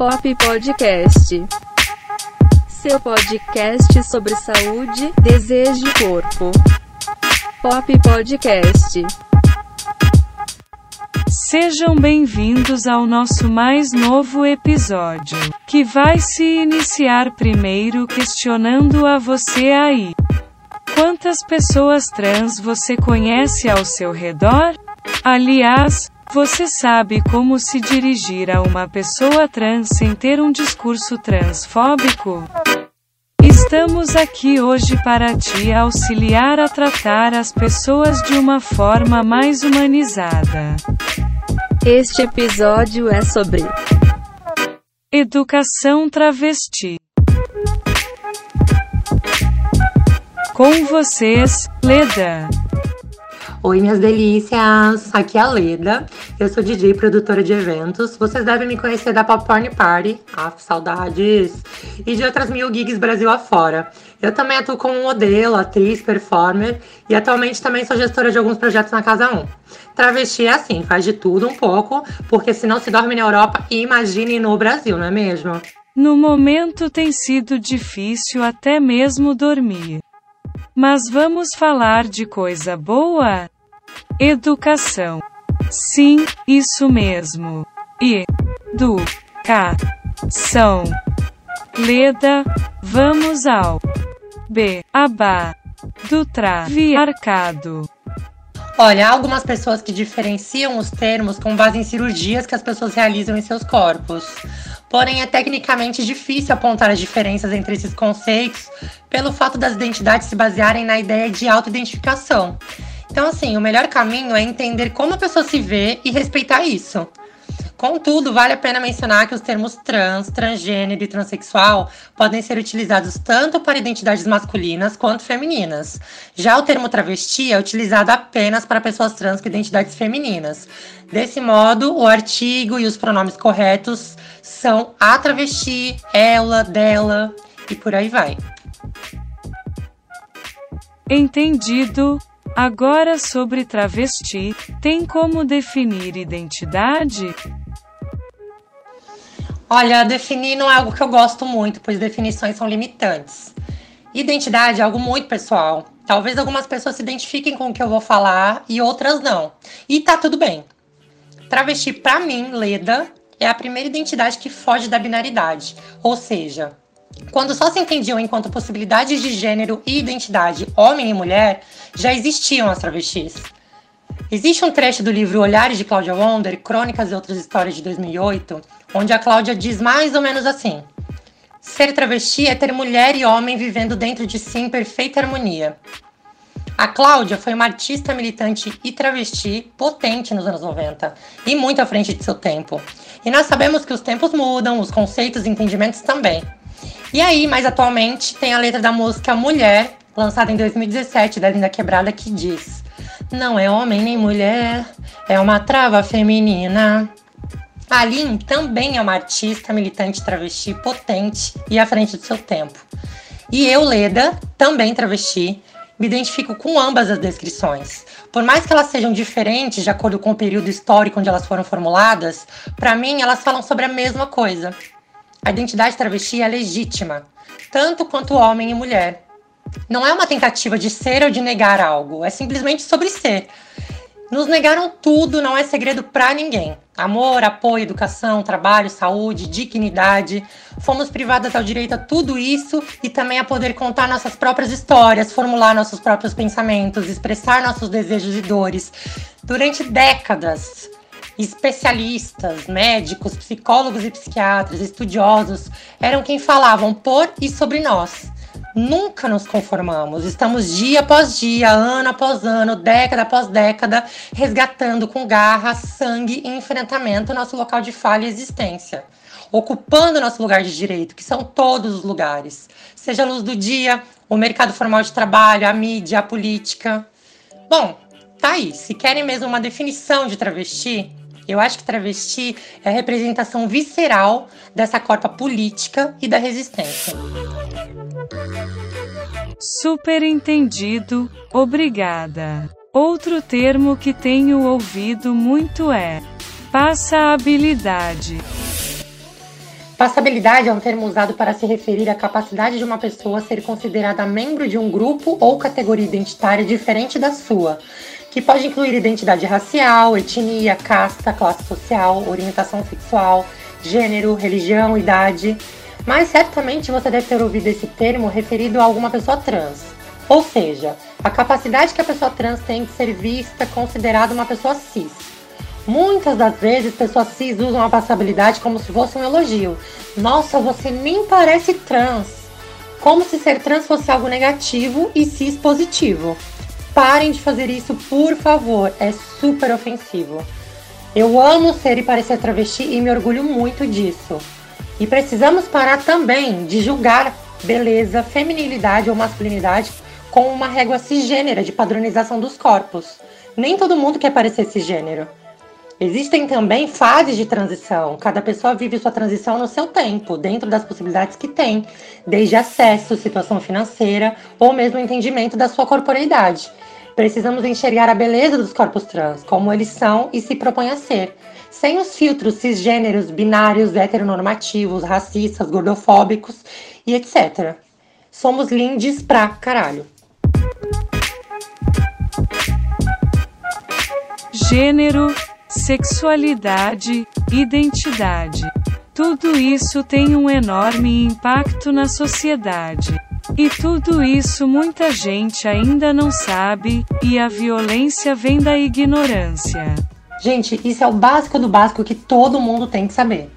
Pop Podcast. Seu podcast sobre saúde, desejo e corpo. Pop Podcast. Sejam bem-vindos ao nosso mais novo episódio, que vai se iniciar primeiro questionando a você aí. Quantas pessoas trans você conhece ao seu redor? Aliás, você sabe como se dirigir a uma pessoa trans sem ter um discurso transfóbico? Estamos aqui hoje para te auxiliar a tratar as pessoas de uma forma mais humanizada. Este episódio é sobre Educação travesti. Com vocês, Leda. Oi, minhas delícias! Aqui é a Leda, eu sou DJ produtora de eventos. Vocês devem me conhecer da Popcorn Party, ah, saudades! E de outras mil gigs Brasil afora. Eu também atuo como modelo, atriz, performer e atualmente também sou gestora de alguns projetos na Casa 1. Travesti é assim, faz de tudo um pouco, porque se não se dorme na Europa, imagine no Brasil, não é mesmo? No momento tem sido difícil até mesmo dormir. Mas vamos falar de coisa boa? Educação. Sim, isso mesmo. E do ca são. Leda, vamos ao B. Abá. Do traviarcado. Olha, há algumas pessoas que diferenciam os termos com base em cirurgias que as pessoas realizam em seus corpos. Porém, é tecnicamente difícil apontar as diferenças entre esses conceitos pelo fato das identidades se basearem na ideia de autoidentificação. Então, assim, o melhor caminho é entender como a pessoa se vê e respeitar isso. Contudo, vale a pena mencionar que os termos trans, transgênero e transexual podem ser utilizados tanto para identidades masculinas quanto femininas. Já o termo travesti é utilizado apenas para pessoas trans com identidades femininas. Desse modo, o artigo e os pronomes corretos são a travesti, ela, dela e por aí vai. Entendido. Agora sobre travesti, tem como definir identidade? Olha, definir não é algo que eu gosto muito, pois definições são limitantes. Identidade é algo muito pessoal. Talvez algumas pessoas se identifiquem com o que eu vou falar e outras não. E tá tudo bem. Travesti, para mim, Leda, é a primeira identidade que foge da binaridade. Ou seja, quando só se entendiam enquanto possibilidades de gênero e identidade homem e mulher, já existiam as travestis. Existe um trecho do livro Olhares de Cláudia Wonder, Crônicas e Outras Histórias de 2008, onde a Cláudia diz mais ou menos assim: Ser travesti é ter mulher e homem vivendo dentro de si em perfeita harmonia. A Cláudia foi uma artista militante e travesti potente nos anos 90 e muito à frente de seu tempo. E nós sabemos que os tempos mudam, os conceitos e entendimentos também. E aí, mais atualmente, tem a letra da música Mulher, lançada em 2017, da Linda Quebrada, que diz: Não é homem nem mulher, é uma trava feminina. A também é uma artista militante travesti potente e à frente do seu tempo. E eu, Leda, também travesti, me identifico com ambas as descrições. Por mais que elas sejam diferentes de acordo com o período histórico onde elas foram formuladas, para mim elas falam sobre a mesma coisa. A identidade travesti é legítima, tanto quanto homem e mulher. Não é uma tentativa de ser ou de negar algo, é simplesmente sobre ser. Nos negaram tudo, não é segredo para ninguém. Amor, apoio, educação, trabalho, saúde, dignidade. Fomos privadas ao direito a tudo isso e também a poder contar nossas próprias histórias, formular nossos próprios pensamentos, expressar nossos desejos e dores. Durante décadas, especialistas, médicos, psicólogos e psiquiatras, estudiosos eram quem falavam por e sobre nós. Nunca nos conformamos. Estamos dia após dia, ano após ano, década após década, resgatando com garra, sangue e enfrentamento nosso local de falha e existência. Ocupando nosso lugar de direito, que são todos os lugares. Seja a luz do dia, o mercado formal de trabalho, a mídia, a política. Bom, tá aí. Se querem mesmo uma definição de travesti, eu acho que travesti é a representação visceral dessa corpa política e da resistência. Super entendido, obrigada. Outro termo que tenho ouvido muito é passabilidade. Passabilidade é um termo usado para se referir à capacidade de uma pessoa ser considerada membro de um grupo ou categoria identitária diferente da sua, que pode incluir identidade racial, etnia, casta, classe social, orientação sexual, gênero, religião, idade. Mas certamente você deve ter ouvido esse termo referido a alguma pessoa trans. Ou seja, a capacidade que a pessoa trans tem de ser vista considerada uma pessoa cis. Muitas das vezes, pessoas cis usam a passabilidade como se fosse um elogio. Nossa, você nem parece trans. Como se ser trans fosse algo negativo e cis positivo. Parem de fazer isso, por favor. É super ofensivo. Eu amo ser e parecer travesti e me orgulho muito disso. E precisamos parar também de julgar beleza, feminilidade ou masculinidade com uma régua cisgênera de padronização dos corpos. Nem todo mundo quer parecer cisgênero. Existem também fases de transição. Cada pessoa vive sua transição no seu tempo, dentro das possibilidades que tem, desde acesso, situação financeira ou mesmo entendimento da sua corporeidade. Precisamos enxergar a beleza dos corpos trans, como eles são e se propõem a ser, sem os filtros cisgêneros, binários, heteronormativos, racistas, gordofóbicos e etc. Somos lindes pra caralho. Gênero, sexualidade, identidade. Tudo isso tem um enorme impacto na sociedade. E tudo isso muita gente ainda não sabe, e a violência vem da ignorância. Gente, isso é o básico do básico que todo mundo tem que saber.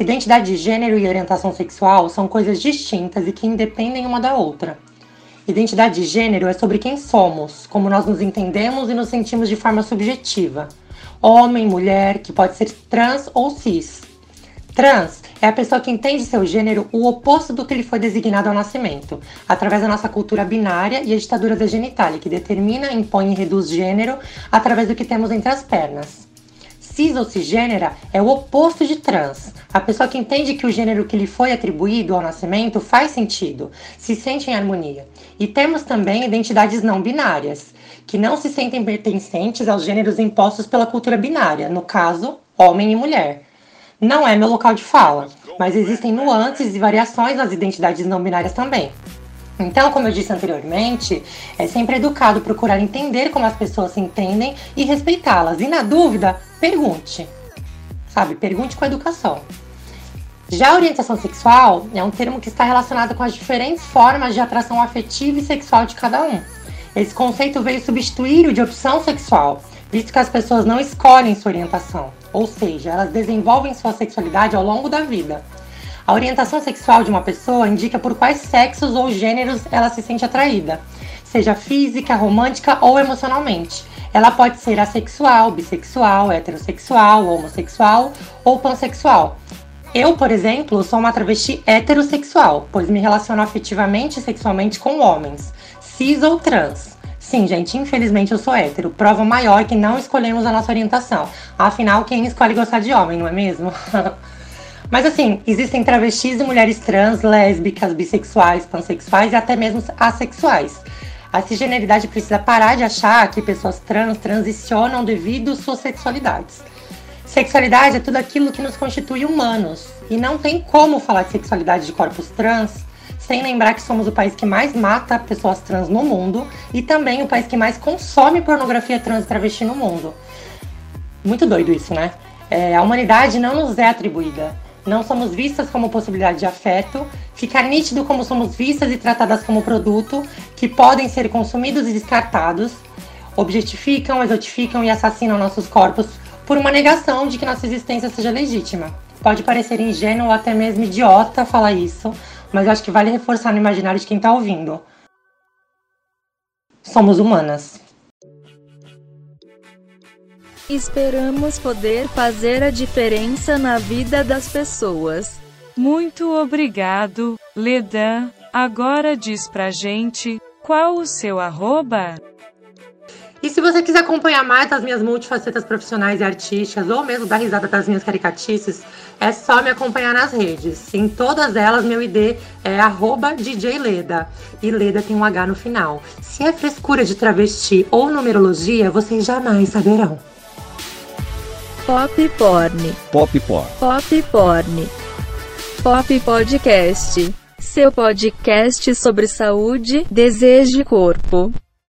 Identidade de gênero e orientação sexual são coisas distintas e que independem uma da outra. Identidade de gênero é sobre quem somos, como nós nos entendemos e nos sentimos de forma subjetiva. Homem, mulher, que pode ser trans ou cis. Trans é a pessoa que entende seu gênero o oposto do que lhe foi designado ao nascimento, através da nossa cultura binária e a ditadura da genitália, que determina, impõe e reduz gênero através do que temos entre as pernas. Cis ou cisgênera é o oposto de trans, a pessoa que entende que o gênero que lhe foi atribuído ao nascimento faz sentido, se sente em harmonia. E temos também identidades não binárias, que não se sentem pertencentes aos gêneros impostos pela cultura binária, no caso, homem e mulher. Não é meu local de fala, mas existem nuances e variações nas identidades não binárias também. Então, como eu disse anteriormente, é sempre educado procurar entender como as pessoas se entendem e respeitá-las. E na dúvida, pergunte. Sabe, pergunte com educação. Já a orientação sexual é um termo que está relacionado com as diferentes formas de atração afetiva e sexual de cada um. Esse conceito veio substituir o de opção sexual, visto que as pessoas não escolhem sua orientação, ou seja, elas desenvolvem sua sexualidade ao longo da vida. A orientação sexual de uma pessoa indica por quais sexos ou gêneros ela se sente atraída, seja física, romântica ou emocionalmente. Ela pode ser assexual, bissexual, heterossexual, homossexual ou pansexual. Eu, por exemplo, sou uma travesti heterossexual, pois me relaciono afetivamente e sexualmente com homens, cis ou trans. Sim, gente, infelizmente eu sou hétero. Prova maior que não escolhemos a nossa orientação. Afinal, quem escolhe gostar de homem, não é mesmo? Mas assim, existem travestis e mulheres trans, lésbicas, bissexuais, pansexuais e até mesmo assexuais. A cisgeneridade precisa parar de achar que pessoas trans transicionam devido às suas sexualidades. Sexualidade é tudo aquilo que nos constitui humanos. E não tem como falar de sexualidade de corpos trans sem lembrar que somos o país que mais mata pessoas trans no mundo e também o país que mais consome pornografia trans e travesti no mundo. Muito doido isso, né? É, a humanidade não nos é atribuída. Não somos vistas como possibilidade de afeto, fica nítido como somos vistas e tratadas como produto que podem ser consumidos e descartados, objetificam, exotificam e assassinam nossos corpos por uma negação de que nossa existência seja legítima. Pode parecer ingênuo ou até mesmo idiota falar isso, mas acho que vale reforçar no imaginário de quem está ouvindo. Somos humanas. Esperamos poder fazer a diferença na vida das pessoas. Muito obrigado, Ledan. Agora diz pra gente, qual o seu arroba? E se você quiser acompanhar mais das minhas multifacetas profissionais e artísticas, ou mesmo dar risada das minhas caricatices, é só me acompanhar nas redes. Em todas elas, meu ID é DJLeda. E Leda tem um H no final. Se é frescura de travesti ou numerologia, vocês jamais saberão. Pop porn. Pop porn. Pop porn. Pop Podcast. Seu podcast sobre saúde, desejo e corpo.